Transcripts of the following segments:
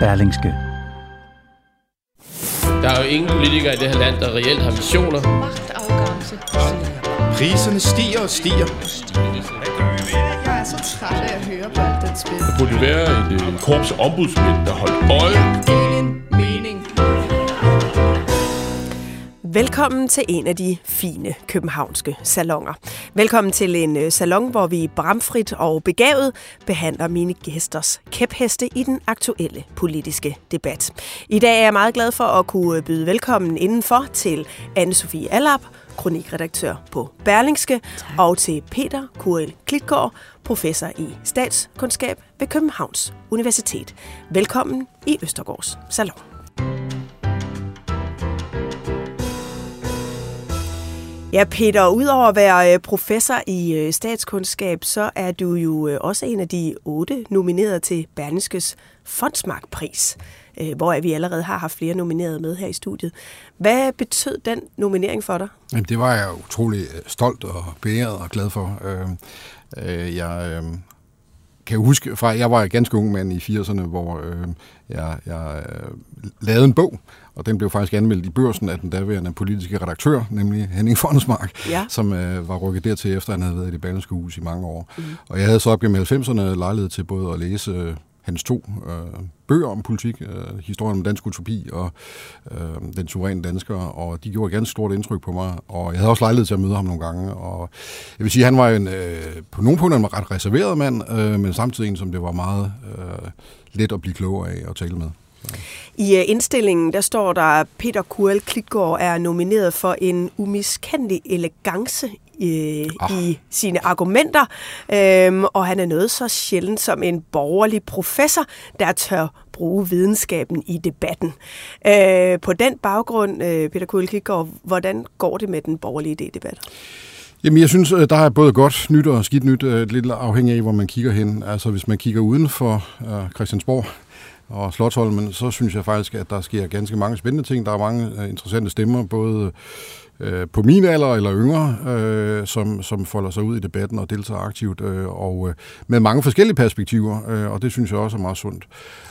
Berlingske. Der er jo ingen politikere i det her land, der reelt har visioner. Magtafgangse. Priserne stiger og stiger. Jeg er så træt af at høre på alt den spil. Der burde være et øh, korps af ombudsmænd, der holdt øje. Velkommen til en af de fine københavnske salonger. Velkommen til en øh, salon, hvor vi bramfrit og begavet behandler mine gæsters kæpheste i den aktuelle politiske debat. I dag er jeg meget glad for at kunne byde velkommen indenfor til Anne-Sophie Allap, kronikredaktør på Berlingske, tak. og til Peter Kurel Klitgaard, professor i statskundskab ved Københavns Universitet. Velkommen i Østergaards Salon. Ja, Peter, udover at være øh, professor i øh, statskundskab, så er du jo øh, også en af de otte nomineret til Berlingskes Fondsmarkpris, hvor vi allerede har haft flere nomineret med her i studiet. Hvad betød den nominering for dig? Jamen, det var jeg utrolig stolt og beæret og glad for. Jeg kan huske fra, jeg var ganske ung mand i 80'erne, hvor jeg, jeg lavede en bog, og den blev faktisk anmeldt i børsen af den daværende politiske redaktør, nemlig Henning Fondsmark, ja. som øh, var rykket dertil efter, han havde været i det Berlingske Hus i mange år. Mm. Og jeg havde så op gennem 90'erne lejlighed til både at læse øh, hans to øh, bøger om politik, øh, historien om dansk utopi og øh, den suveræne dansker, og de gjorde et ganske stort indtryk på mig, og jeg havde også lejlighed til at møde ham nogle gange, og jeg vil sige, han var en, øh, på nogle punkter en ret reserveret mand, øh, men samtidig en, som det var meget øh, let at blive klogere af at tale med. I øh, indstillingen der står der, at Peter Kuel Klitgaard er nomineret for en umiskendelig elegance øh, oh. i sine argumenter, øhm, og han er noget så sjældent som en borgerlig professor, der tør bruge videnskaben i debatten. Øh, på den baggrund, øh, Peter Kuel Klitgaard, hvordan går det med den borgerlige idédebat? Jamen, jeg synes, øh, der er både godt nyt og skidt nyt, øh, lidt afhængig af, hvor man kigger hen. Altså, hvis man kigger uden for uh, Christiansborg, og Slottholmen, så synes jeg faktisk, at der sker ganske mange spændende ting. Der er mange øh, interessante stemmer, både øh, på min alder eller yngre, øh, som, som folder sig ud i debatten og deltager aktivt, øh, og øh, med mange forskellige perspektiver, øh, og det synes jeg også er meget sundt.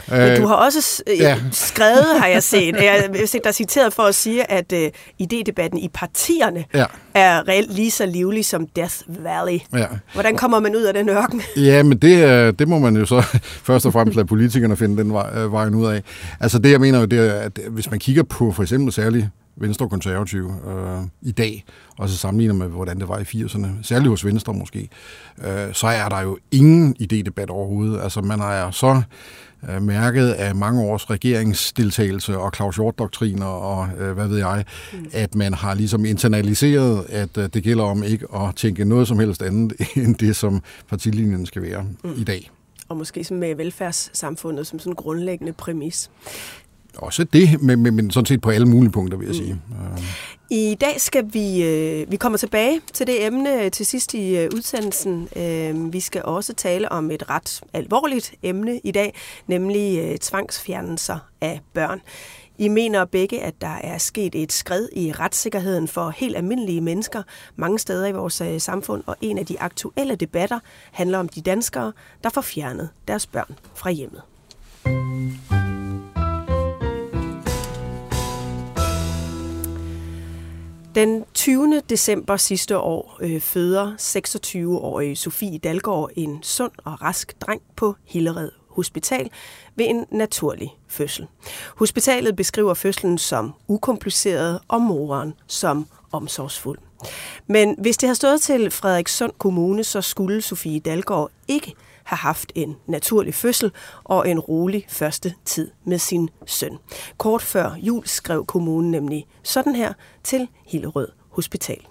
Men du har også øh, ja. skrevet, har jeg set, jeg har set dig citeret for at sige, at øh, idédebatten i partierne ja. er reelt lige så livlig som Death Valley. Ja. Hvordan kommer man ud af den ørken? Ja, men det, det må man jo så først og fremmest lade politikerne finde den vej, øh, vejen ud af. Altså det, jeg mener jo, det er, at hvis man kigger på for eksempel særligt Venstre og konservative øh, i dag, og så sammenligner med, hvordan det var i 80'erne, særligt hos Venstre måske, øh, så er der jo ingen idédebat overhovedet. Altså man er så øh, mærket af mange års regeringsdeltagelse og Claus Hjort-doktriner og øh, hvad ved jeg, mm. at man har ligesom internaliseret, at øh, det gælder om ikke at tænke noget som helst andet end det, som partilinjen skal være mm. i dag. Og måske som med velfærdssamfundet som sådan en grundlæggende præmis. Også det, men, men, men sådan set på alle mulige punkter, vil jeg sige. Mm. I dag skal vi, øh, vi kommer tilbage til det emne til sidst i øh, udsendelsen. Øh, vi skal også tale om et ret alvorligt emne i dag, nemlig øh, tvangsfjernelser af børn. I mener begge, at der er sket et skred i retssikkerheden for helt almindelige mennesker mange steder i vores øh, samfund, og en af de aktuelle debatter handler om de danskere, der får fjernet deres børn fra hjemmet. Den 20. december sidste år øh, føder 26-årige Sofie Dalgaard en sund og rask dreng på Hillerød Hospital ved en naturlig fødsel. Hospitalet beskriver fødslen som ukompliceret og moren som omsorgsfuld. Men hvis det har stået til Frederikssund Kommune, så skulle Sofie Dalgaard ikke har haft en naturlig fødsel og en rolig første tid med sin søn. Kort før jul skrev kommunen nemlig sådan her til Hillerød Hospital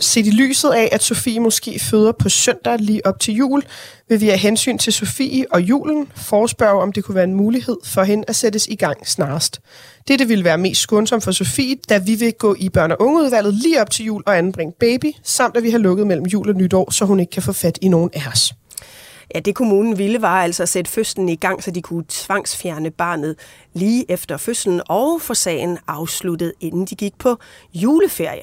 set i lyset af, at Sofie måske føder på søndag lige op til jul, vil vi af hensyn til Sofie og julen forespørge, om det kunne være en mulighed for hende at sættes i gang snarest. Dette ville være mest skånsomt for Sofie, da vi vil gå i børne- og ungeudvalget lige op til jul og anbringe baby, samt at vi har lukket mellem jul og nytår, så hun ikke kan få fat i nogen af os. Ja, det kommunen ville var altså at sætte fødslen i gang, så de kunne tvangsfjerne barnet lige efter fødslen og få sagen afsluttet, inden de gik på juleferie.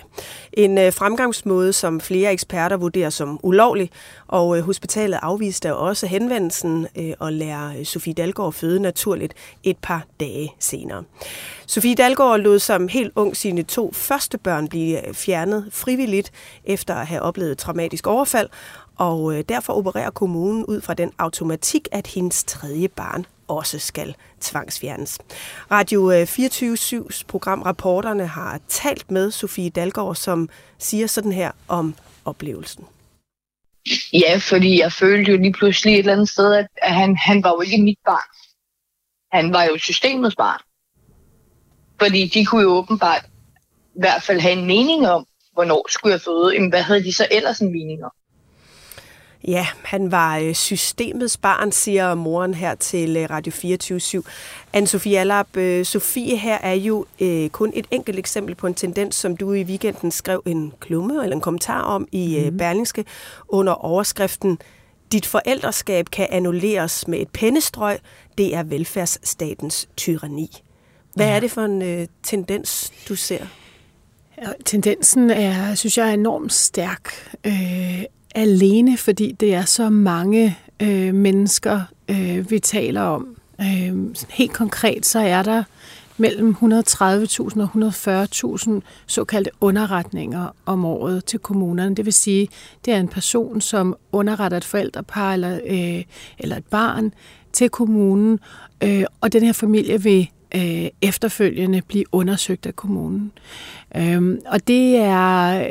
En øh, fremgangsmåde, som flere eksperter vurderer som ulovlig, og øh, hospitalet afviste også henvendelsen øh, og lærer Sofie Dalgaard føde naturligt et par dage senere. Sofie Dalgaard lod som helt ung sine to første børn blive fjernet frivilligt efter at have oplevet traumatisk overfald, og øh, derfor opererer kommunen ud fra den automatik, at hendes tredje barn også skal tvangsfjernes. Radio øh, 24-7's program Rapporterne har talt med Sofie Dalgaard, som siger sådan her om oplevelsen. Ja, fordi jeg følte jo lige pludselig et eller andet sted, at han, han var jo ikke mit barn. Han var jo systemets barn. Fordi de kunne jo åbenbart i hvert fald have en mening om, hvornår skulle jeg føde. Jamen, hvad havde de så ellers en mening om? Ja, han var øh, systemets barn, siger moren her til øh, Radio 24 Anne-Sophie Allap, øh, Sofie her er jo øh, kun et enkelt eksempel på en tendens, som du i weekenden skrev en klumme eller en kommentar om i mm. Berlingske under overskriften Dit forældreskab kan annulleres med et pennestrøg. Det er velfærdsstatens tyranni. Hvad ja. er det for en øh, tendens, du ser? Tendensen er, synes jeg, er enormt stærk. Øh, alene, fordi det er så mange øh, mennesker, øh, vi taler om. Øh, helt konkret så er der mellem 130.000 og 140.000 såkaldte underretninger om året til kommunerne. Det vil sige, det er en person, som underretter et forældrepar eller, øh, eller et barn til kommunen, øh, og den her familie vil øh, efterfølgende blive undersøgt af kommunen. Øhm, og det er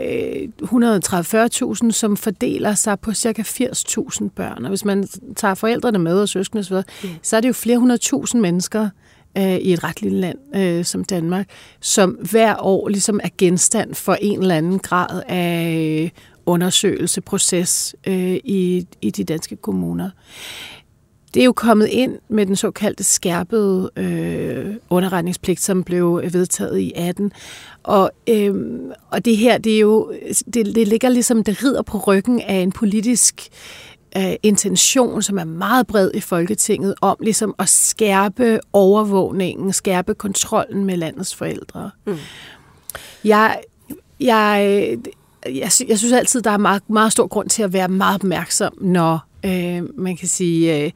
130-40.000, som fordeler sig på ca. 80.000 børn. Og hvis man tager forældrene med og søskende osv., mm. så er det jo flere hundrede tusind mennesker øh, i et ret lille land øh, som Danmark, som hver år ligesom er genstand for en eller anden grad af undersøgelse, proces øh, i, i de danske kommuner. Det er jo kommet ind med den såkaldte skærpede øh, underretningspligt, som blev vedtaget i 18. Og, øh, og det her, det er jo, det, det ligger ligesom, det rider på ryggen af en politisk øh, intention, som er meget bred i Folketinget, om ligesom at skærpe overvågningen, skærpe kontrollen med landets forældre. Mm. Jeg, jeg, jeg, jeg synes altid, der er meget, meget stor grund til at være meget opmærksom, når øh, man kan sige, øh,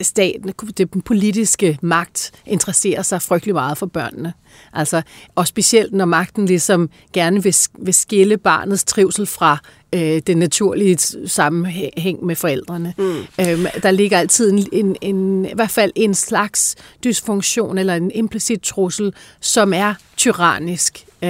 staten, den politiske magt interesserer sig frygtelig meget for børnene. Altså, og specielt når magten ligesom gerne vil, vil skille barnets trivsel fra øh, den naturlige sammenhæng med forældrene. Mm. Øhm, der ligger altid en, en, en, i hvert fald en slags dysfunktion eller en implicit trussel, som er tyrannisk øh,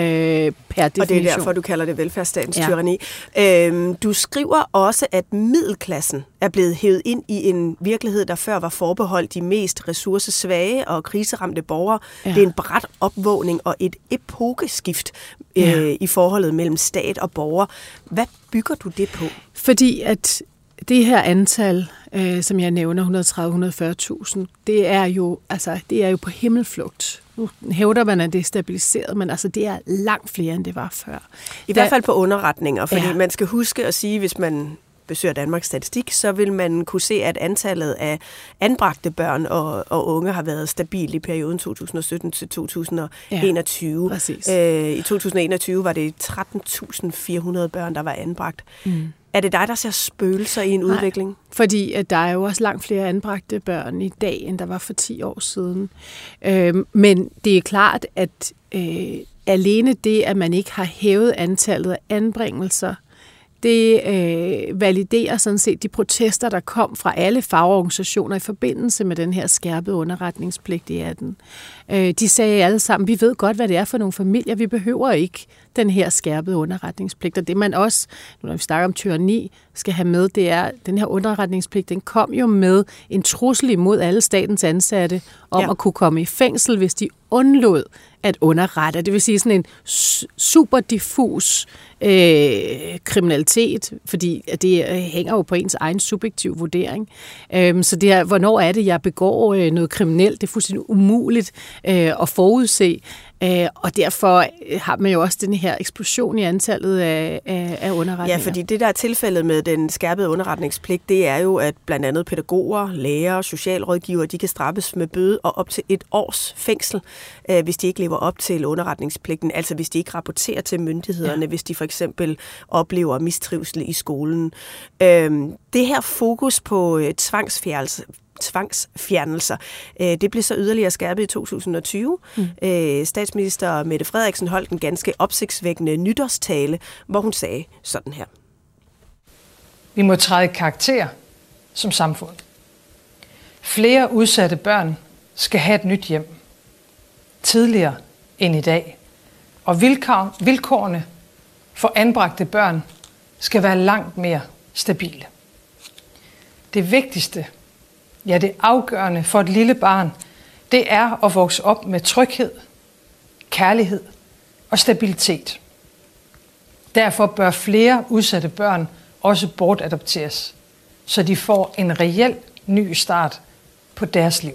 per definition. Og det er derfor, du kalder det velfærdsstatens ja. tyranni. Øhm, du skriver også, at middelklassen er blevet hævet ind i en virkelighed, der før var forbeholdt de mest ressourcesvage og kriseramte borgere. Ja. Det er en bræt opvågning og et epokeskift øh, ja. i forholdet mellem stat og borger. Hvad bygger du det på? Fordi at det her antal, øh, som jeg nævner, 130-140.000, det er jo altså det er jo på himmelflugt. Nu hævder man, at det er stabiliseret, men altså det er langt flere, end det var før. I da, hvert fald på underretninger, fordi ja. man skal huske at sige, hvis man besøger Danmarks Statistik, så vil man kunne se, at antallet af anbragte børn og, og unge har været stabil i perioden 2017 til 2021. Ja, øh, I 2021 var det 13.400 børn, der var anbragt. Mm. Er det dig, der ser spøgelser i en Nej, udvikling? fordi at der er jo også langt flere anbragte børn i dag, end der var for 10 år siden. Øh, men det er klart, at øh, alene det, at man ikke har hævet antallet af anbringelser, det øh, validerer sådan set de protester, der kom fra alle fagorganisationer i forbindelse med den her skærpede underretningspligt i 18. Øh, de sagde alle sammen, vi ved godt, hvad det er for nogle familier, vi behøver ikke den her skærpede underretningspligt. Og det man også, når vi snakker om tyranni, skal have med, det er, at den her underretningspligt, den kom jo med en trussel imod alle statens ansatte om ja. at kunne komme i fængsel, hvis de undlod at underrette. Det vil sige sådan en super diffus øh, kriminalitet, fordi det øh, hænger jo på ens egen subjektiv vurdering. Øhm, så det er, hvornår er det, jeg begår øh, noget kriminelt? Det er fuldstændig umuligt øh, at forudse. Øh, og derfor øh, har man jo også den her eksplosion i antallet af, af, af underretninger. Ja, fordi det, der er tilfældet med den skærpede underretningspligt, det er jo, at blandt andet pædagoger, lærere, socialrådgiver, de kan straffes med bøde og op til et års fængsel, øh, hvis de ikke lever op til underretningspligten. Altså hvis de ikke rapporterer til myndighederne, ja. hvis de for eksempel oplever mistrivsel i skolen. Øhm, det her fokus på tvangsfjernelse, tvangsfjernelser. Øh, det blev så yderligere skærpet i 2020. Mm. Øh, statsminister Mette Frederiksen holdt en ganske opsigtsvækkende nytårstale, hvor hun sagde sådan her. Vi må træde karakter som samfund. Flere udsatte børn skal have et nyt hjem. Tidligere end i dag. Og vilkår, vilkårene for anbragte børn skal være langt mere stabile. Det vigtigste ja det afgørende for et lille barn, det er at vokse op med tryghed, kærlighed og stabilitet. Derfor bør flere udsatte børn også bortadopteres, så de får en reel ny start på deres liv.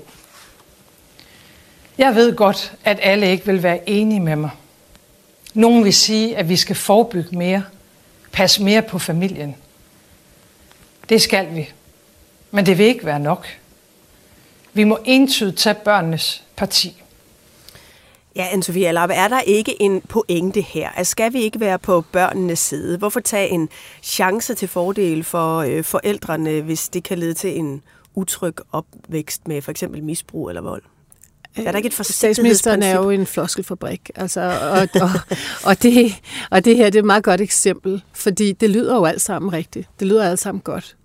Jeg ved godt, at alle ikke vil være enige med mig. Nogen vil sige, at vi skal forebygge mere, passe mere på familien. Det skal vi. Men det vil ikke være nok. Vi må entydigt tage børnenes parti. Ja, Anne-Sophie Allerp, er der ikke en pointe her? Altså, skal vi ikke være på børnenes side? Hvorfor tage en chance til fordel for øh, forældrene, hvis det kan lede til en utryg opvækst med for eksempel misbrug eller vold? Er der ikke et Statsministeren er jo en floskelfabrik, altså, og, og, og, det, og det her det er et meget godt eksempel, fordi det lyder jo alt sammen rigtigt. Det lyder alt sammen godt.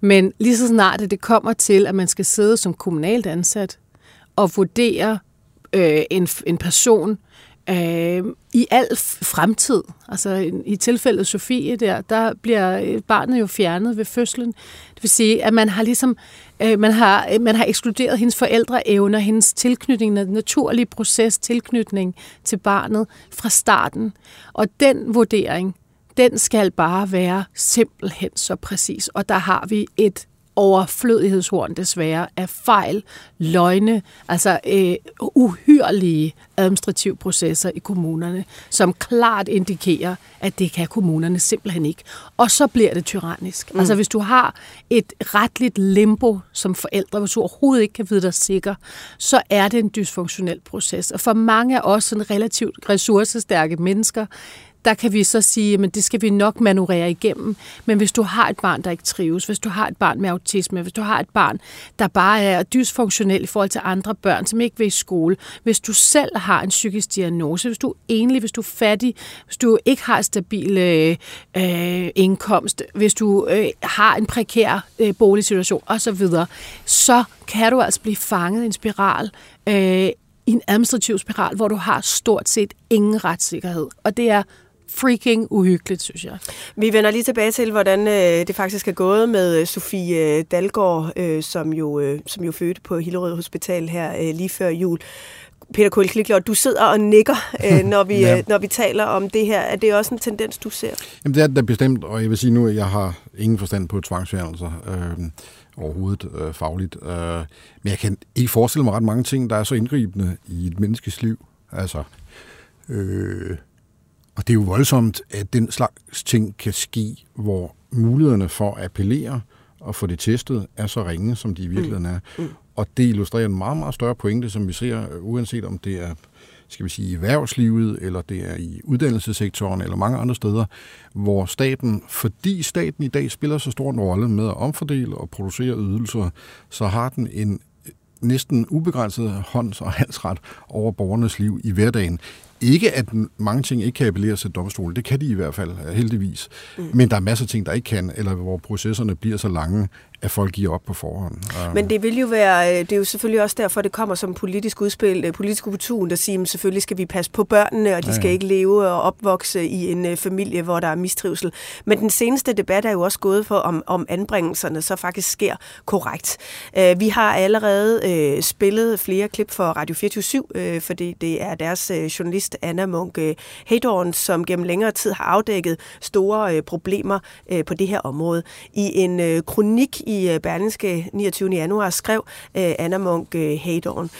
Men lige så snart det kommer til, at man skal sidde som kommunalt ansat og vurdere øh, en, en person øh, i al fremtid, altså i tilfældet Sofie der, der bliver øh, barnet jo fjernet ved fødslen. Det vil sige, at man har ligesom øh, man har, øh, man har ekskluderet hendes forældreevner, hendes tilknytning, den naturlige proces, tilknytning til barnet fra starten. Og den vurdering, den skal bare være simpelthen så præcis. Og der har vi et overflødighedshorn desværre af fejl, løgne, altså øh, uhyrlige administrative processer i kommunerne, som klart indikerer, at det kan kommunerne simpelthen ikke. Og så bliver det tyrannisk. Mm. Altså hvis du har et retligt limbo som forældre, hvis du overhovedet ikke kan vide dig sikker, så er det en dysfunktionel proces. Og for mange af os sådan relativt ressourcestærke mennesker, der kan vi så sige, at det skal vi nok manøvrere igennem. Men hvis du har et barn, der ikke trives, hvis du har et barn med autisme, hvis du har et barn, der bare er dysfunktionel i forhold til andre børn, som ikke vil i skole, hvis du selv har en psykisk diagnose, hvis du er enlig, hvis du er fattig, hvis du ikke har stabil øh, øh indkomst, hvis du øh, har en prekær øh, boligsituation osv., så kan du altså blive fanget i en spiral, øh, i en administrativ spiral, hvor du har stort set ingen retssikkerhed. Og det er freaking uhyggeligt, synes jeg. Vi vender lige tilbage til, hvordan øh, det faktisk er gået med øh, Sofie Dalgaard, øh, som, jo, øh, som jo fødte på Hillerød Hospital her øh, lige før jul. Peter Klikler, du sidder og nikker, øh, når, vi, ja. øh, når vi taler om det her. Er det også en tendens, du ser? Jamen det er det bestemt, og jeg vil sige nu, at jeg har ingen forstand på tvangsfjernelser øh, overhovedet øh, fagligt. Øh, men jeg kan ikke forestille mig ret mange ting, der er så indgribende i et menneskes liv. Altså, øh, og det er jo voldsomt, at den slags ting kan ske, hvor mulighederne for at appellere og få det testet er så ringe, som de i virkeligheden er. Mm. Mm. Og det illustrerer en meget, meget større pointe, som vi ser, uanset om det er skal vi sige, i erhvervslivet, eller det er i uddannelsessektoren, eller mange andre steder, hvor staten, fordi staten i dag spiller så stor en rolle med at omfordele og producere ydelser, så har den en næsten ubegrænset hånds- og halsret over borgernes liv i hverdagen. Ikke at mange ting ikke kan appelleres til domstolen, det kan de i hvert fald, heldigvis. Mm. Men der er masser af ting, der ikke kan, eller hvor processerne bliver så lange, at folk giver op på forhånd. Men det vil jo være, øh, det er jo selvfølgelig også derfor, det kommer som politisk udspil, øh, politisk opportun, der siger, at selvfølgelig skal vi passe på børnene, og de skal ja, ja. ikke leve og opvokse i en øh, familie, hvor der er mistrivsel. Men den seneste debat er jo også gået for, om, om anbringelserne så faktisk sker korrekt. Vi har allerede spillet flere klip for Radio 24 fordi det er deres journalist Anna Munk Hedorn, som gennem længere tid har afdækket store problemer på det her område. I en kronik i øh, Berlingske 29. januar skrev øh, Anna Munk øh, Heydorn.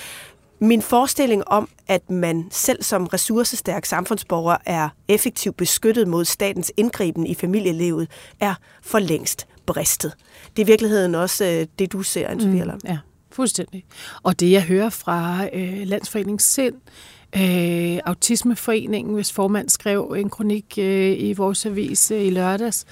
Min forestilling om, at man selv som ressourcestærk samfundsborger er effektivt beskyttet mod statens indgriben i familielivet, er for længst bristet. Det er i virkeligheden også det, du ser, Anne mm, Ja, fuldstændig. Og det, jeg hører fra øh, Landsforeningen Sind, øh, Autismeforeningen, hvis formand skrev en kronik øh, i vores avis øh, i lørdags,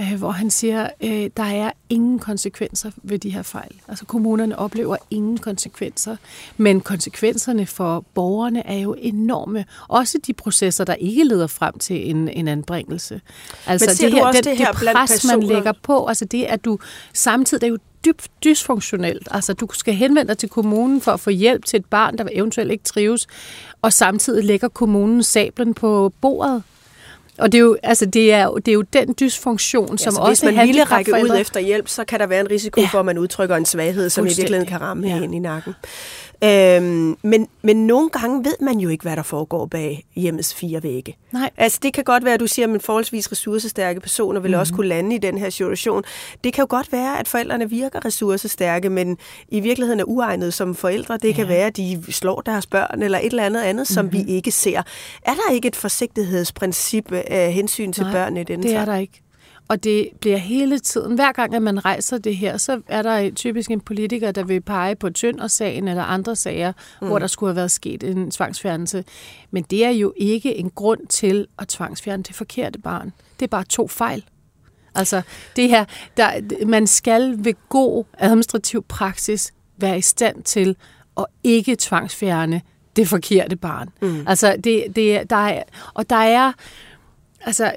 øh, hvor han siger, øh, der er ingen konsekvenser ved de her fejl. Altså kommunerne oplever ingen konsekvenser, men konsekvenserne for borgerne er jo enorme. Også de processer, der ikke leder frem til en, en anbringelse. Altså men det her, også det, det her det pres, personer? man lægger på, altså det, at du samtidig er jo dybt dysfunktionelt. Altså, du skal henvende dig til kommunen for at få hjælp til et barn, der eventuelt ikke trives, og samtidig lægger kommunen sablen på bordet og det er jo, altså, det er, det er jo den dysfunktion, ja, som også Hvis man ville række ud efter hjælp, så kan der være en risiko ja. for, at man udtrykker en svaghed, som i virkeligheden kan ramme ja. ind i nakken. Øhm, men, men nogle gange ved man jo ikke, hvad der foregår bag hjemmets fire vægge. Nej. Altså, det kan godt være, at du siger, at forholdsvis ressourcestærke personer vil mm-hmm. også kunne lande i den her situation. Det kan jo godt være, at forældrene virker ressourcestærke, men i virkeligheden er uegnet som forældre. Det ja. kan være, at de slår deres børn eller et eller andet andet, som mm-hmm. vi ikke ser. Er der ikke et forsigtighedsprincip af hensyn til Nej, børnene i den det er der ikke. Og det bliver hele tiden, hver gang at man rejser det her, så er der typisk en politiker, der vil pege på Tønder-sagen eller andre sager, mm. hvor der skulle have været sket en tvangsfjernelse. Men det er jo ikke en grund til at tvangsfjerne det forkerte barn. Det er bare to fejl. Altså, det her, der, man skal ved god administrativ praksis være i stand til at ikke tvangsfjerne det forkerte barn. Mm. Altså, det, det, der er, og der er, altså,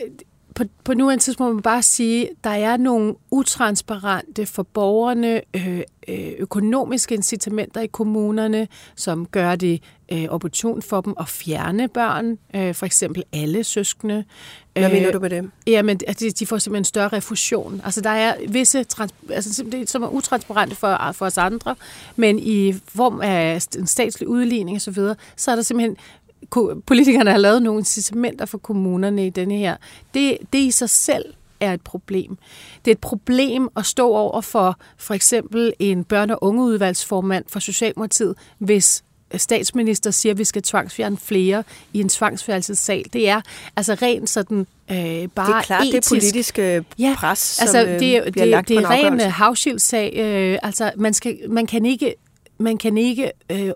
på, på nuværende tidspunkt må man bare sige, at der er nogle utransparente for borgerne øh, øh, økonomiske incitamenter i kommunerne, som gør det øh, opportun for dem at fjerne børn, øh, for eksempel alle søskende. Hvad øh, mener du med det? Jamen, at de, de får simpelthen en større refusion. Altså, der er visse, trans, altså, det, som er utransparente for, for os andre, men i form af en statslig udligning osv., så, videre, så er der simpelthen politikerne har lavet nogle incitamenter for kommunerne i denne her. Det, det i sig selv er et problem. Det er et problem at stå over for for eksempel en børne- og ungeudvalgsformand for Socialdemokratiet, hvis statsminister siger, at vi skal tvangsfjerne flere i en tvangsfjernelsessal. Det er altså rent sådan øh, bare Det er klart, etisk. det politiske ja, pres, som altså, øh, det, bliver det, lagt det på er ren havskildssag. Øh, altså, man, skal, man kan ikke, man kan ikke øh,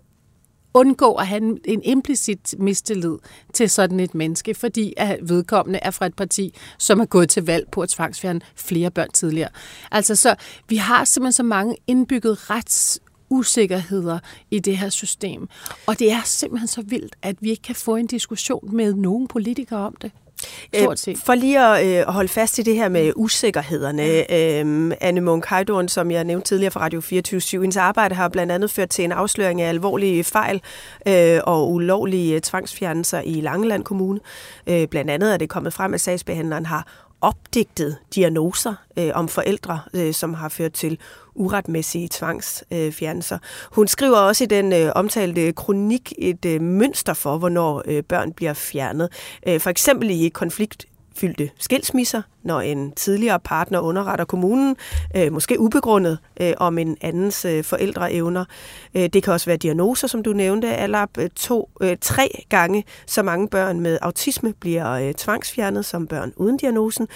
undgå at have en, en implicit mistillid til sådan et menneske, fordi at vedkommende er fra et parti, som er gået til valg på at tvangsfjerne flere børn tidligere. Altså så, vi har simpelthen så mange indbygget rets usikkerheder i det her system. Og det er simpelthen så vildt, at vi ikke kan få en diskussion med nogen politikere om det. Stort set. For lige at øh, holde fast i det her med usikkerhederne. Øh, Anne Munk Heidorn, som jeg nævnte tidligere fra Radio 24 hendes arbejde har blandt andet ført til en afsløring af alvorlige fejl øh, og ulovlige tvangsfjernelser i Langeland Kommune. Øh, blandt andet er det kommet frem, at sagsbehandleren har opdigtet diagnoser øh, om forældre, øh, som har ført til uretmæssige tvangsfjernelser. Hun skriver også i den øh, omtalte kronik et øh, mønster for, hvornår øh, børn bliver fjernet. Øh, for eksempel i konflikt fyldte skilsmisser, når en tidligere partner underretter kommunen, øh, måske ubegrundet, øh, om en andens øh, forældreevner. Øh, det kan også være diagnoser, som du nævnte, eller øh, to, øh, tre gange så mange børn med autisme bliver øh, tvangsfjernet som børn uden diagnosen.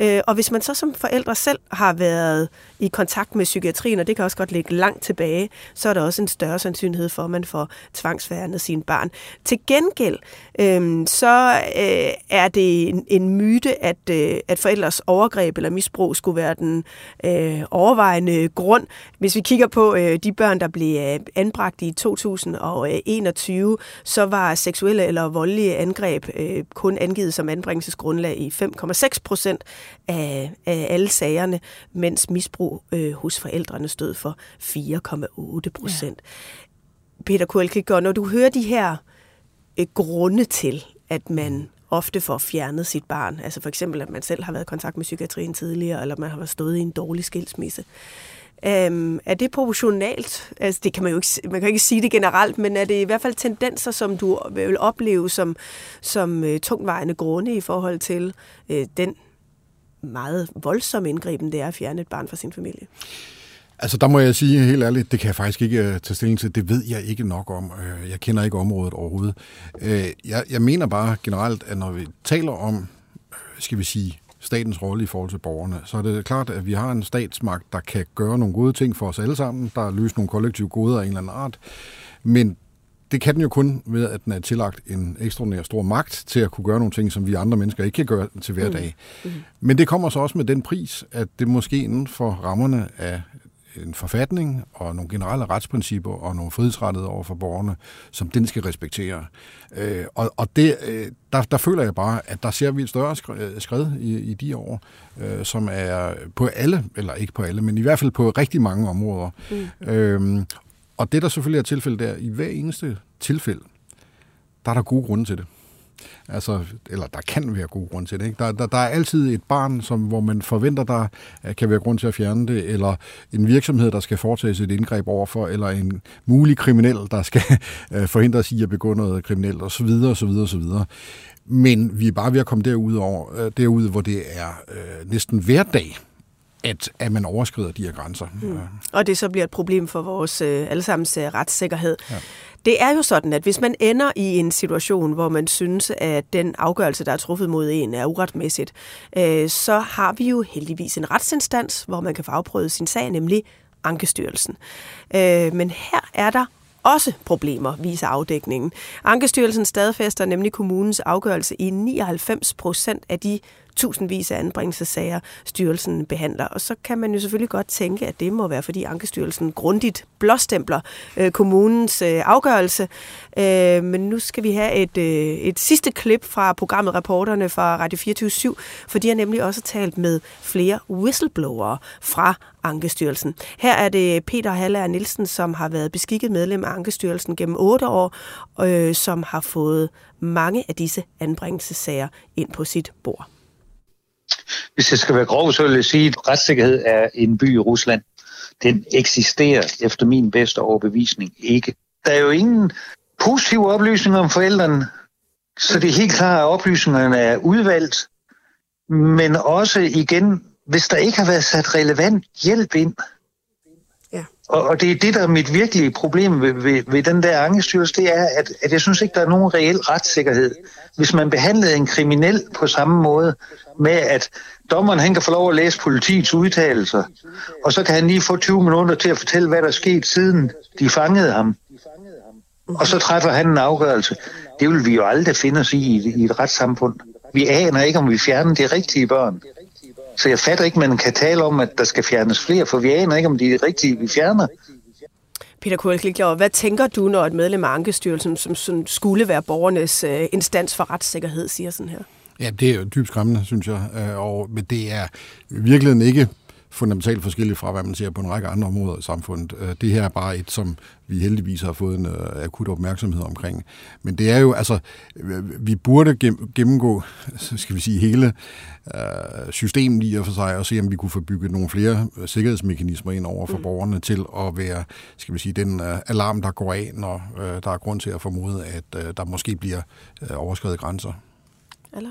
Øh, og hvis man så som forældre selv har været i kontakt med psykiatrien, og det kan også godt ligge langt tilbage, så er der også en større sandsynlighed for, at man får tvangsfjernet sine barn. Til gengæld, øh, så øh, er det en, en myte, at, øh, at forældres overgreb eller misbrug skulle være den øh, overvejende grund. Hvis vi kigger på øh, de børn, der blev øh, anbragt i 2021, så var seksuelle eller voldelige angreb øh, kun angivet som anbringelsesgrundlag i 5,6 procent af, af alle sagerne, mens misbrug øh, hos forældrene stod for 4,8 procent. Ja. Peter Kuelkegård, når du hører de her øh, grunde til, at man ofte får fjernet sit barn, altså for eksempel, at man selv har været i kontakt med psykiatrien tidligere, eller man har stået i en dårlig skilsmisse, Øhm, er det proportionalt? Altså, det kan man jo ikke, man kan ikke sige det generelt, men er det i hvert fald tendenser, som du vil opleve som, som øh, uh, tungvejende grunde i forhold til uh, den meget voldsomme indgriben, det er at fjerne et barn fra sin familie? Altså, der må jeg sige helt ærligt, det kan jeg faktisk ikke uh, tage stilling til. Det ved jeg ikke nok om. Uh, jeg kender ikke området overhovedet. Uh, jeg, jeg mener bare generelt, at når vi taler om, skal vi sige, statens rolle i forhold til borgerne, så er det klart, at vi har en statsmagt, der kan gøre nogle gode ting for os alle sammen, der løser nogle kollektive goder af en eller anden art. Men det kan den jo kun ved, at den er tillagt en ekstraordinær stor magt til at kunne gøre nogle ting, som vi andre mennesker ikke kan gøre til hver mm. dag. Mm. Mm. Men det kommer så også med den pris, at det måske inden for rammerne af en forfatning og nogle generelle retsprincipper og nogle frihedsrettigheder over for borgerne, som den skal respektere. Øh, og og det, øh, der, der føler jeg bare, at der ser vi et større skred i, i de år, øh, som er på alle, eller ikke på alle, men i hvert fald på rigtig mange områder. Mm. Øh, og det, der selvfølgelig er tilfældet der, i hver eneste tilfælde, der er der gode grunde til det. Altså, eller der kan være god grund til det. Ikke? Der, der, der er altid et barn, som, hvor man forventer, der øh, kan være grund til at fjerne det, eller en virksomhed, der skal foretage et indgreb overfor, eller en mulig kriminel, der skal øh, forhindres i at begå noget kriminelt, osv. osv. osv. Men vi er bare ved at komme derud, over, øh, derud hvor det er øh, næsten hver dag, at, at man overskrider de her grænser. Mm. Og det så bliver et problem for vores øh, allesammens øh, retssikkerhed. Ja. Det er jo sådan, at hvis man ender i en situation, hvor man synes, at den afgørelse, der er truffet mod en, er uretmæssigt, øh, så har vi jo heldigvis en retsinstans, hvor man kan få afprøvet sin sag, nemlig Ankestyrelsen. Øh, men her er der også problemer, viser afdækningen. Ankestyrelsen stadfæster nemlig kommunens afgørelse i 99 procent af de tusindvis af anbringelsessager, styrelsen behandler. Og så kan man jo selvfølgelig godt tænke, at det må være, fordi Ankestyrelsen grundigt blåstempler øh, kommunens øh, afgørelse. Øh, men nu skal vi have et, øh, et sidste klip fra programmet Reporterne fra Radio 24 for de har nemlig også talt med flere whistleblowere fra Ankestyrelsen. Her er det Peter Haller Nielsen, som har været beskikket medlem af Ankestyrelsen gennem otte år, øh, som har fået mange af disse anbringelsessager ind på sit bord. Hvis jeg skal være grov, så vil jeg sige, at retssikkerhed er en by i Rusland. Den eksisterer efter min bedste overbevisning ikke. Der er jo ingen positive oplysninger om forældrene, så det er helt klart, at oplysningerne er udvalgt. Men også igen, hvis der ikke har været sat relevant hjælp ind, ja. og, og det er det, der er mit virkelige problem ved, ved, ved den der angestyrelse, det er, at, at jeg synes ikke, der er nogen reel retssikkerhed. Hvis man behandlede en kriminel på samme måde, med at dommeren han kan få lov at læse politiets udtalelser, og så kan han lige få 20 minutter til at fortælle, hvad der er sket siden de fangede ham. Og så træffer han en afgørelse. Det vil vi jo aldrig finde os i i, i et retssamfund. Vi aner ikke, om vi fjerner de rigtige børn. Så jeg fatter ikke, at man kan tale om, at der skal fjernes flere, for vi aner ikke, om de er rigtige, vi fjerner. Peter Kuhlklikler, hvad tænker du, når et medlem af Ankestyrelsen, som, som skulle være borgernes øh, instans for retssikkerhed, siger sådan her? Ja, det er jo dybt skræmmende, synes jeg. Øh, og, men det er virkelig ikke fundamentalt forskelligt fra, hvad man ser på en række andre områder i samfundet. Øh, det her er bare et, som vi heldigvis har fået en uh, akut opmærksomhed omkring. Men det er jo, altså, vi burde gennemgå, skal vi sige, hele systemet i og for sig, og se, om vi kunne få bygget nogle flere sikkerhedsmekanismer ind over for mm. borgerne til at være, skal vi sige, den alarm, der går af, når der er grund til at formode, at der måske bliver overskrevet grænser. Eller?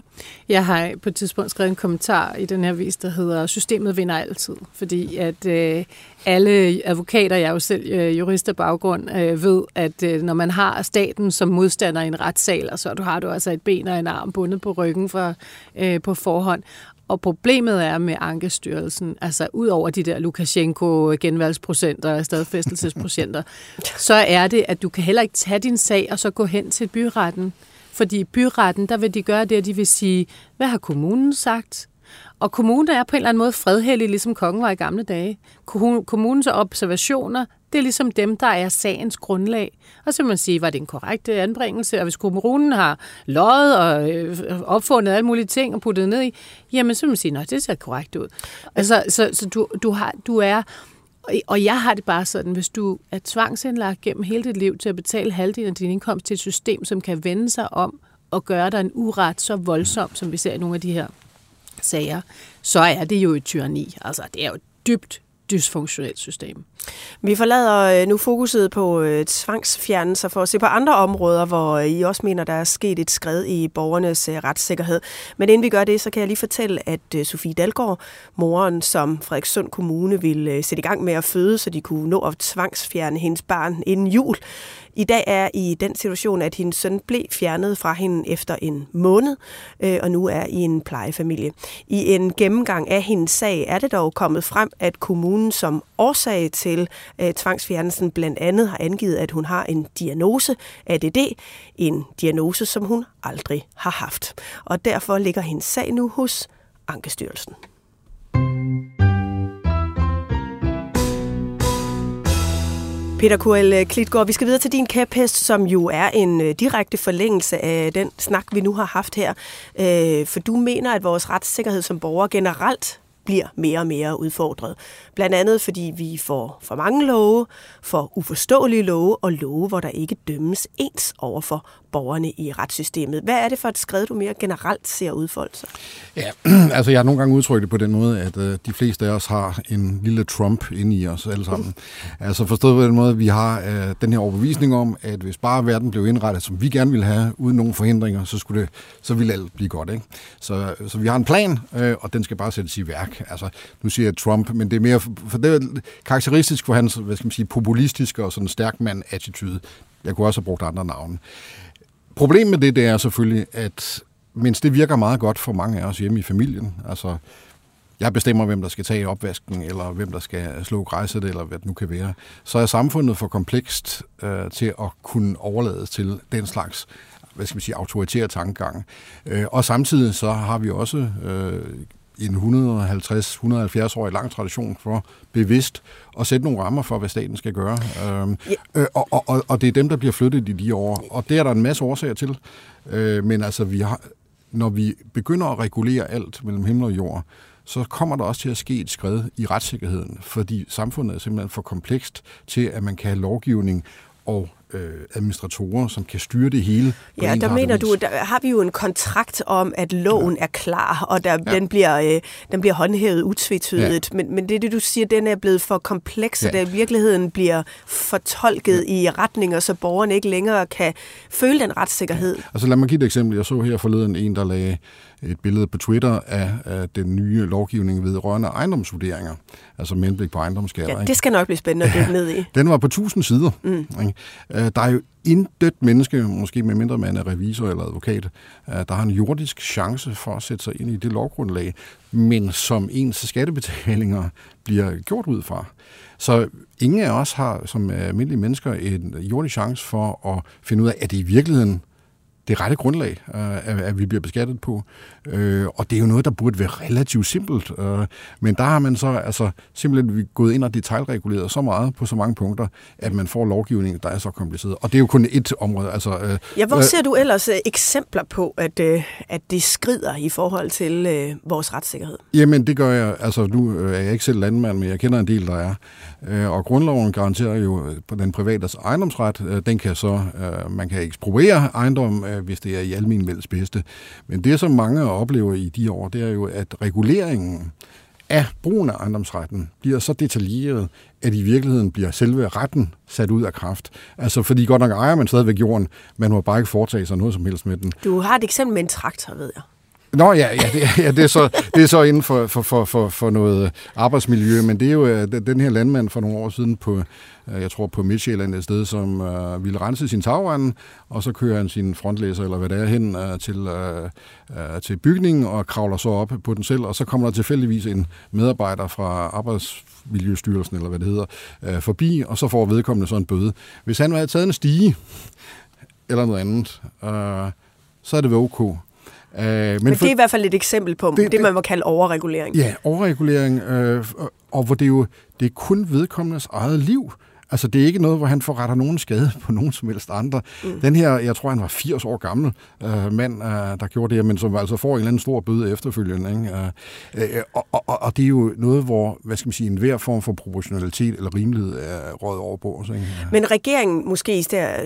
Jeg har på et tidspunkt skrevet en kommentar i den her vis, der hedder, systemet vinder altid. Fordi at øh, alle advokater, jeg er jo selv øh, jurist af baggrund, øh, ved, at øh, når man har staten som modstander i en retssal, og så du har du altså et ben og en arm bundet på ryggen fra, øh, på forhånd, og problemet er med Ankestyrelsen, altså ud over de der Lukashenko-genvalgsprocenter og stadfæstelsesprocenter, så er det, at du kan heller ikke tage din sag og så gå hen til byretten fordi i byretten, der vil de gøre det, at de vil sige, hvad har kommunen sagt? Og kommunen er på en eller anden måde fredhellig, ligesom kongen var i gamle dage. Kommunens observationer, det er ligesom dem, der er sagens grundlag. Og så vil man sige, var det en korrekt øh, anbringelse? Og hvis kommunen har løjet og øh, opfundet alle mulige ting og puttet ned i, jamen så vil man sige, nej, det ser korrekt ud. Altså, så, så du, du, har, du er... Og jeg har det bare sådan, hvis du er tvangsindlagt gennem hele dit liv til at betale halvdelen af din indkomst til et system, som kan vende sig om og gøre dig en uret så voldsom, som vi ser i nogle af de her sager, så er det jo et tyranni. Altså, det er jo dybt dysfunktionelt system. Vi forlader øh, nu fokuset på øh, tvangsfjernelser for at se på andre områder, hvor øh, I også mener, der er sket et skred i borgernes retssikkerhed. Men inden vi gør det, så kan jeg lige fortælle, at Sofie Dalgaard, moren, som Frederikssund Kommune ville sætte i gang med at føde, så de kunne nå at tvangsfjerne hendes barn inden jul, i dag er i den situation, at hendes søn blev fjernet fra hende efter en måned, øh, og nu er i en plejefamilie. I en gennemgang af hendes sag er det dog kommet frem, at kommunen som årsag til øh, tvangsfjernelsen blandt andet har angivet, at hun har en diagnose, ADD, en diagnose, som hun aldrig har haft. Og derfor ligger hendes sag nu hos Ankestyrelsen. Peter Kuel øh, Klitgaard, vi skal videre til din kæphest, som jo er en øh, direkte forlængelse af den snak, vi nu har haft her. Øh, for du mener, at vores retssikkerhed som borgere generelt bliver mere og mere udfordret. Blandt andet fordi vi får for mange love, for uforståelige love og love, hvor der ikke dømmes ens over for borgerne i retssystemet. Hvad er det for et skridt, du mere generelt ser udfolde sig? Ja, altså jeg har nogle gange udtrykt det på den måde, at øh, de fleste af os har en lille Trump inde i os alle sammen. altså forstået på den måde, at vi har øh, den her overbevisning om, at hvis bare verden blev indrettet, som vi gerne ville have, uden nogen forhindringer, så, skulle det, så ville alt blive godt. Ikke? Så, så vi har en plan, øh, og den skal bare sættes i værk. Altså, nu siger jeg Trump, men det er mere, for det er karakteristisk for hans, hvad skal man sige, populistiske og sådan stærk mand-attitude. Jeg kunne også have brugt andre navne. Problemet med det, det er selvfølgelig, at mens det virker meget godt for mange af os hjemme i familien, altså jeg bestemmer, hvem der skal tage opvasken, eller hvem der skal slå græsset, eller hvad det nu kan være, så er samfundet for komplekst øh, til at kunne overlade til den slags hvad skal man sige, autoritære tankegang. Øh, og samtidig så har vi også øh, en 150-170-årig lang tradition for bevidst at sætte nogle rammer for, hvad staten skal gøre. Øhm, ja. øh, og, og, og det er dem, der bliver flyttet i de år. Og det er der en masse årsager til. Øh, men altså, vi har, når vi begynder at regulere alt mellem himmel og jord, så kommer der også til at ske et skred i retssikkerheden, fordi samfundet er simpelthen for komplekst til, at man kan have lovgivning og øh, administratorer, som kan styre det hele. Ja, der mener du, der har vi jo en kontrakt om, at loven ja. er klar, og der, ja. den, bliver, øh, den bliver håndhævet utvetydigt. Ja. Men, men det er det, du siger, den er blevet for kompleks, ja. og der i virkeligheden bliver fortolket ja. i retninger, så borgerne ikke længere kan føle den retssikkerhed. Ja. Altså lad mig give et eksempel. Jeg så her forleden en, der lagde et billede på Twitter af, af den nye lovgivning ved rørende ejendomsvurderinger, altså med henblik på ejendomsskatter. Ja, det skal nok blive spændende at dykke ned i. Den var på 1000 sider. Mm. Ikke? Øh, der er jo intet menneske, måske med mindre man er revisor eller advokat, øh, der har en jordisk chance for at sætte sig ind i det lovgrundlag, men som ens skattebetalinger bliver gjort ud fra. Så ingen af os har som almindelige mennesker en jordisk chance for at finde ud af, at det i virkeligheden det rette grundlag, øh, at vi bliver beskattet på. Øh, og det er jo noget, der burde være relativt simpelt. Øh, men der har man så altså, simpelthen gået ind og detaljreguleret så meget på så mange punkter, at man får lovgivning, der er så kompliceret. Og det er jo kun et område. Altså, ja, hvor ser du ellers eksempler på, at, at det skrider i forhold til vores retssikkerhed? Jamen, det gør jeg. Altså, nu er jeg ikke selv landmand, men jeg kender en del, der er. Øh, og grundloven garanterer jo øh, på den privates ejendomsret. Øh, den kan så, man kan ekspropriere ejendom, hvis det er i almen bedste. Men det, som mange oplever i de år, det er jo, at reguleringen af brugen af ejendomsretten bliver så detaljeret, at i virkeligheden bliver selve retten sat ud af kraft. Altså, fordi godt nok ejer man stadigvæk jorden, man må bare ikke foretage sig noget som helst med den. Du har et eksempel med en traktor, ved jeg. Nå ja, ja, det, ja det, er så, det er så inden for, for, for, for, for noget arbejdsmiljø, men det er jo øh, den her landmand for nogle år siden på, øh, jeg tror på Midtjylland et sted, som øh, ville rense sin tagrende, og så kører han sin frontlæser, eller hvad det er, hen øh, til, øh, øh, til bygningen og kravler så op på den selv, og så kommer der tilfældigvis en medarbejder fra Arbejdsmiljøstyrelsen, eller hvad det hedder, øh, forbi, og så får vedkommende så en bøde. Hvis han havde taget en stige, eller noget andet, øh, så er det ok. Uh, men, men det er i hvert fald et eksempel på det, det man må kalde overregulering. Ja, overregulering, øh, og hvor det jo det er kun vedkommendes eget liv, Altså, det er ikke noget, hvor han forretter nogen skade på nogen som helst andre. Mm. Den her, jeg tror, han var 80 år gammel øh, mand, øh, der gjorde det her, men som altså får en eller anden stor bøde efterfølgende. Ikke? Øh, øh, og, og, og det er jo noget, hvor, hvad skal man sige, en hver form for proportionalitet eller rimelighed er råd over på os. Ikke? Men regeringen, måske i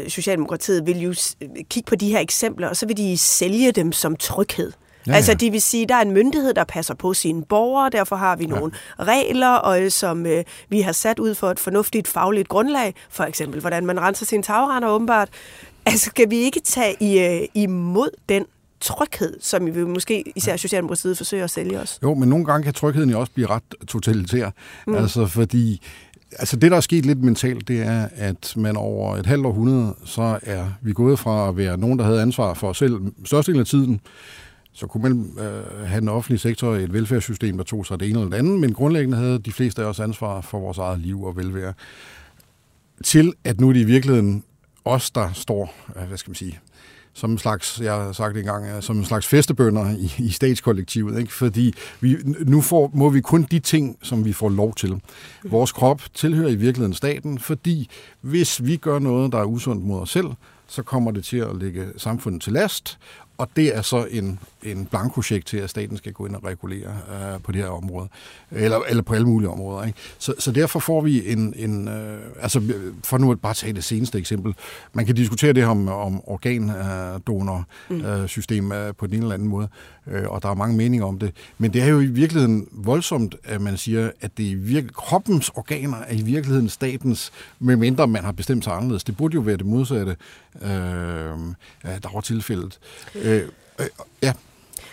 Socialdemokratiet, vil jo kigge på de her eksempler, og så vil de sælge dem som tryghed. Ja, ja. Altså det vil sige, der er en myndighed, der passer på sine borgere, derfor har vi nogle ja. regler, og, som øh, vi har sat ud for et fornuftigt fagligt grundlag, for eksempel hvordan man renser sine tagrender åbenbart. Altså skal vi ikke tage i, øh, imod den tryghed, som vi måske især Socialdemokratiet forsøger at sælge os? Jo, men nogle gange kan trygheden jo også blive ret totalitær. Mm. Altså fordi Altså det, der er sket lidt mentalt, det er, at man over et halvt århundrede, så er vi gået fra at være nogen, der havde ansvar for os selv størstedelen af tiden, så kunne man øh, have en offentlig sektor, et velfærdssystem, der tog sig det ene eller det andet, men grundlæggende havde de fleste af os ansvar for vores eget liv og velvære. Til at nu er det i virkeligheden os, der står, øh, hvad skal man sige, som en slags, jeg har sagt det engang, øh, som en slags festebønder i, i statskollektivet, ikke? fordi vi, nu får, må vi kun de ting, som vi får lov til. Vores krop tilhører i virkeligheden staten, fordi hvis vi gør noget, der er usundt mod os selv, så kommer det til at lægge samfundet til last, og det er så en, en blankojekt til, at staten skal gå ind og regulere øh, på det her område, eller, eller på alle mulige områder. Ikke? Så, så derfor får vi en, en øh, altså for nu at bare tage det seneste eksempel, man kan diskutere det om, om organdonorsystem øh, på den ene eller anden måde, øh, og der er mange meninger om det, men det er jo i virkeligheden voldsomt, at man siger, at det i virke, kroppens organer er i virkeligheden statens, medmindre man har bestemt sig anderledes. Det burde jo være det modsatte, øh, der var tilfældet. Øh, øh, ja.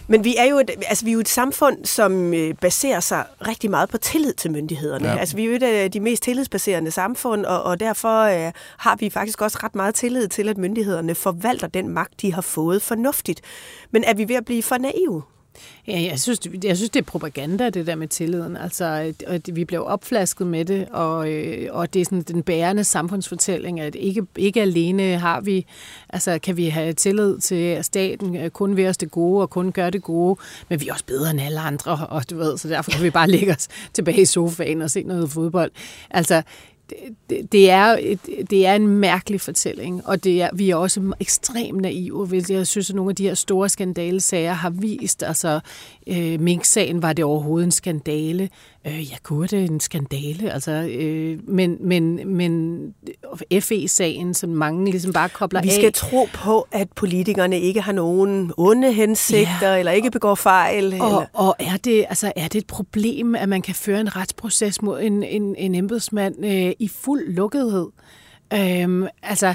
Men vi er jo et, altså, vi er jo et samfund, som øh, baserer sig rigtig meget på tillid til myndighederne. Ja. Altså, vi er jo et af de mest tillidsbaserende samfund, og, og derfor øh, har vi faktisk også ret meget tillid til, at myndighederne forvalter den magt, de har fået fornuftigt. Men er vi ved at blive for naive? Ja, jeg synes, jeg synes, det er propaganda, det der med tilliden. Altså, og vi blev opflasket med det, og, øh, og det er sådan den bærende samfundsfortælling, at ikke, ikke alene har vi, altså, kan vi have tillid til at staten, øh, kun ved os det gode, og kun gøre det gode, men vi er også bedre end alle andre, og du ved, så derfor kan vi bare lægge os tilbage i sofaen og se noget fodbold. Altså, det, det, er, det er en mærkelig fortælling, og det er, vi er også ekstremt naive, hvis jeg synes, at nogle af de her store skandalesager har vist. Altså, øh, Mink-sagen var det overhovedet en skandale. Øh, ja, kunne det en skandale? Altså, øh, men, men, men FE-sagen, som mange ligesom bare kobler af. Vi skal af. tro på, at politikerne ikke har nogen onde hensigter, ja. eller ikke begår fejl. Og, eller... og er, det, altså, er det et problem, at man kan føre en retsproces mod en, en, en embedsmand øh, i fuld lukkethed? Øhm, altså,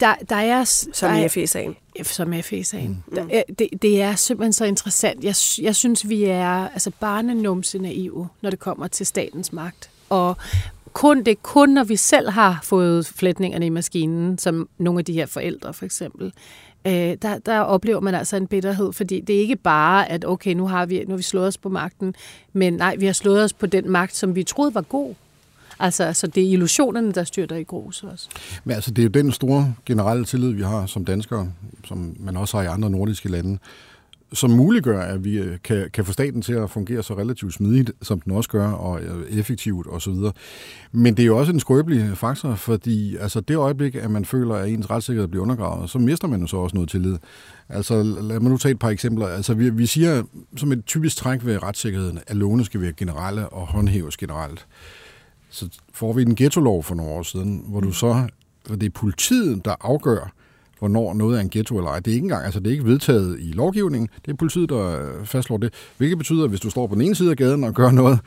der, der er... Som i FE-sagen. Som FE-sagen. Mm. det, det er simpelthen så interessant. Jeg, jeg synes, vi er altså, barnenumse naive, når det kommer til statens magt. Og kun, det er kun, når vi selv har fået flætningerne i maskinen, som nogle af de her forældre for eksempel, øh, der, der oplever man altså en bitterhed, fordi det er ikke bare, at okay, nu har vi, nu har vi slået os på magten, men nej, vi har slået os på den magt, som vi troede var god. Altså, så det er illusionerne, der styrter i grus også. Men altså, det er jo den store generelle tillid, vi har som danskere, som man også har i andre nordiske lande, som muliggør, at vi øh, kan, kan få staten til at fungere så relativt smidigt, som den også gør, og øh, effektivt osv. Men det er jo også en skrøbelig faktor, fordi altså, det øjeblik, at man føler, at ens retssikkerhed bliver undergravet, så mister man jo så også noget tillid. Altså, lad mig nu tage et par eksempler. Altså, vi, vi siger som et typisk træk ved retssikkerheden, at lovene skal være generelle og håndhæves generelt så får vi en ghetto-lov for nogle år siden, hvor du så, hvor det er politiet, der afgør, hvornår noget er en ghetto eller ej. Det er ikke engang, altså det er ikke vedtaget i lovgivningen, det er politiet, der øh, fastslår det. Hvilket betyder, at hvis du står på den ene side af gaden og gør noget,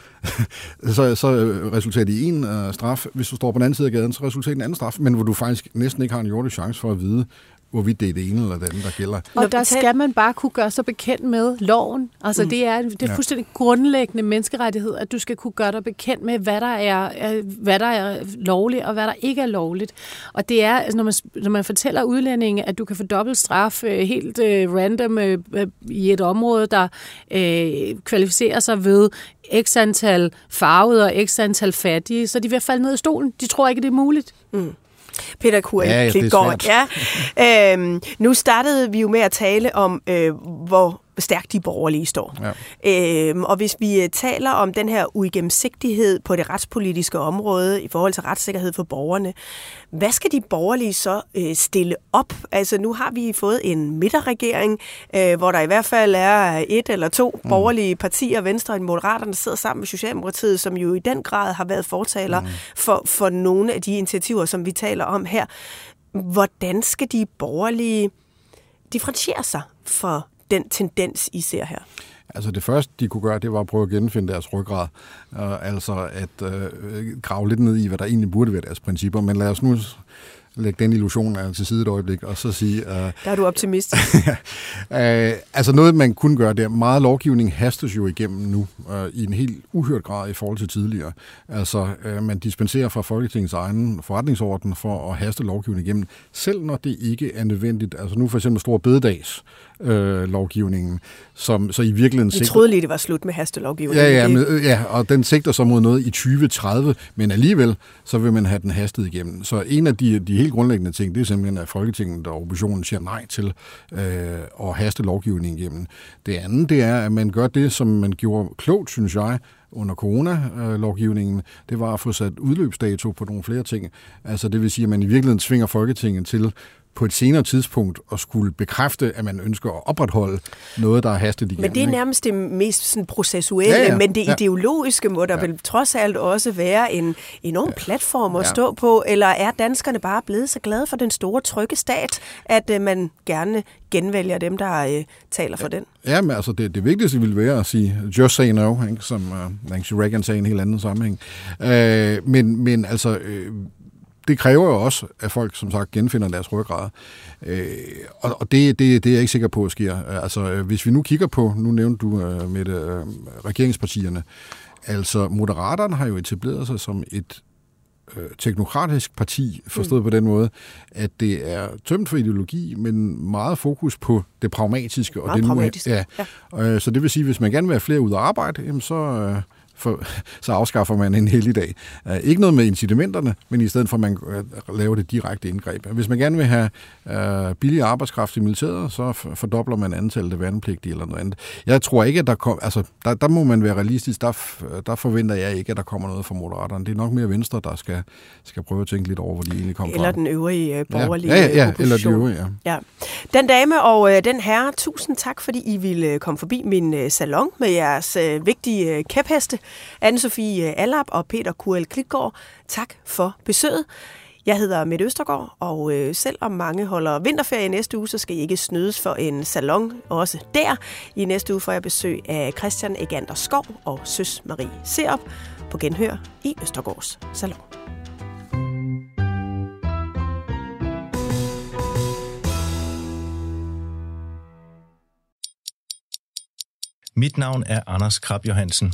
så, så øh, resulterer det i en uh, straf. Hvis du står på den anden side af gaden, så resulterer det i en anden straf, men hvor du faktisk næsten ikke har en jordisk chance for at vide, hvorvidt det er det ene eller det andet, der gælder. Og der skal man bare kunne gøre sig bekendt med loven. Altså mm. det er, det er fuldstændig ja. grundlæggende menneskerettighed, at du skal kunne gøre dig bekendt med, hvad der er, hvad der er lovligt og hvad der ikke er lovligt. Og det er, altså, når man, når man fortæller udlændinge, at du kan få dobbelt straf øh, helt uh, random uh, i et område, der uh, kvalificerer sig ved x antal farvede og x antal fattige, så de vil falde ned i stolen. De tror ikke, det er muligt. Mm. Peter Kuhl Ja, er Klitgaard. Ja. Øhm, nu startede vi jo med at tale om, øh, hvor stærkt de borgerlige står. Ja. Øhm, og hvis vi øh, taler om den her uigennemsigtighed på det retspolitiske område i forhold til retssikkerhed for borgerne, hvad skal de borgerlige så øh, stille op? Altså nu har vi fået en midterregering, øh, hvor der i hvert fald er et eller to mm. borgerlige partier, Venstre og Moderaterne, der sidder sammen med Socialdemokratiet, som jo i den grad har været fortaler mm. for, for nogle af de initiativer, som vi taler om her. Hvordan skal de borgerlige differentiere sig for den tendens, I ser her? Altså det første, de kunne gøre, det var at prøve at genfinde deres ryggrad. Uh, altså at uh, grave lidt ned i, hvad der egentlig burde være deres principper. Men lad os nu lægge den illusion af til side et øjeblik, og så sige... Uh, Der er du optimist. uh, altså noget, man kunne gøre der. Meget lovgivning hastes jo igennem nu, uh, i en helt uhørt grad i forhold til tidligere. Altså, uh, man dispenserer fra Folketingets egen forretningsorden for at haste lovgivning igennem, selv når det ikke er nødvendigt. Altså nu for eksempel stor bededags øh, lovgivningen, som så i virkeligheden... Vi troede lige, det var slut med hastelovgivningen. Ja, ja, men, ja, og den sigter så mod noget i 2030, men alligevel så vil man have den hastet igennem. Så en af de, de helt grundlæggende ting, det er simpelthen, at Folketinget og oppositionen siger nej til øh, at haste lovgivningen igennem. Det andet, det er, at man gør det, som man gjorde klogt, synes jeg, under coronalovgivningen, det var at få sat udløbsdato på nogle flere ting. Altså det vil sige, at man i virkeligheden tvinger Folketinget til på et senere tidspunkt at skulle bekræfte, at man ønsker at opretholde noget, der er hastet igennem. Men det er nærmest det mest sådan processuelle, Ja, ja, ja. ja. men det Ja. ideologiske må der ja. vel trods alt også være en enorm ja. platform at Ja. ja. stå på, eller er danskerne bare blevet så glade for den store trygge stat, at uh, man gerne genvælger dem, der uh, taler for den? Ja, men altså det, det vigtigste ville være at sige, just say no, ikke? som uh, Nancy Reagan sagde i en helt anden sammenhæng. Uh, men, men altså, øh, det kræver jo også, at folk som sagt genfinder deres ryggrad. Øh, og og det, det, det er jeg ikke sikker på, at sker. Altså, øh, hvis vi nu kigger på, nu nævnte du øh, med øh, regeringspartierne, altså Moderaterne har jo etableret sig som et øh, teknokratisk parti, forstået mm. på den måde, at det er tømt for ideologi, men meget fokus på det pragmatiske. Og Meget det nu er- pragmatisk, Ja. ja. Øh, så det vil sige, hvis man gerne vil have flere ud at arbejde, jamen så, øh, for, så afskaffer man en helligdag. Uh, ikke noget med incitamenterne, men i stedet for, at man uh, laver det direkte indgreb. Hvis man gerne vil have uh, billig arbejdskraft i militæret, så fordobler man antallet af værnepligtige eller noget andet. Jeg tror ikke, at der kommer... Altså, der, der må man være realistisk. Der, der forventer jeg ikke, at der kommer noget fra Moderaterne. Det er nok mere Venstre, der skal, skal prøve at tænke lidt over, hvor de egentlig kommer Eller fra. den øvrige øh, borgerlige ja, ja, ja, øh, eller de opposition. øvrige, ja. Ja. Den dame og øh, den herre, tusind tak, fordi I ville øh, komme forbi min øh, salon med jeres øh, vigtige øh, kæpheste, Anne-Sophie øh, Allap og Peter Kuel Klitgaard. Tak for besøget. Jeg hedder Mette Østergaard, og øh, selvom mange holder vinterferie næste uge, så skal I ikke snydes for en salon også der. I næste uge får jeg besøg af Christian Egander Skov og Søs Marie Serup på genhør i Østergaards Salon. Mit navn er Anders Krab Johansen.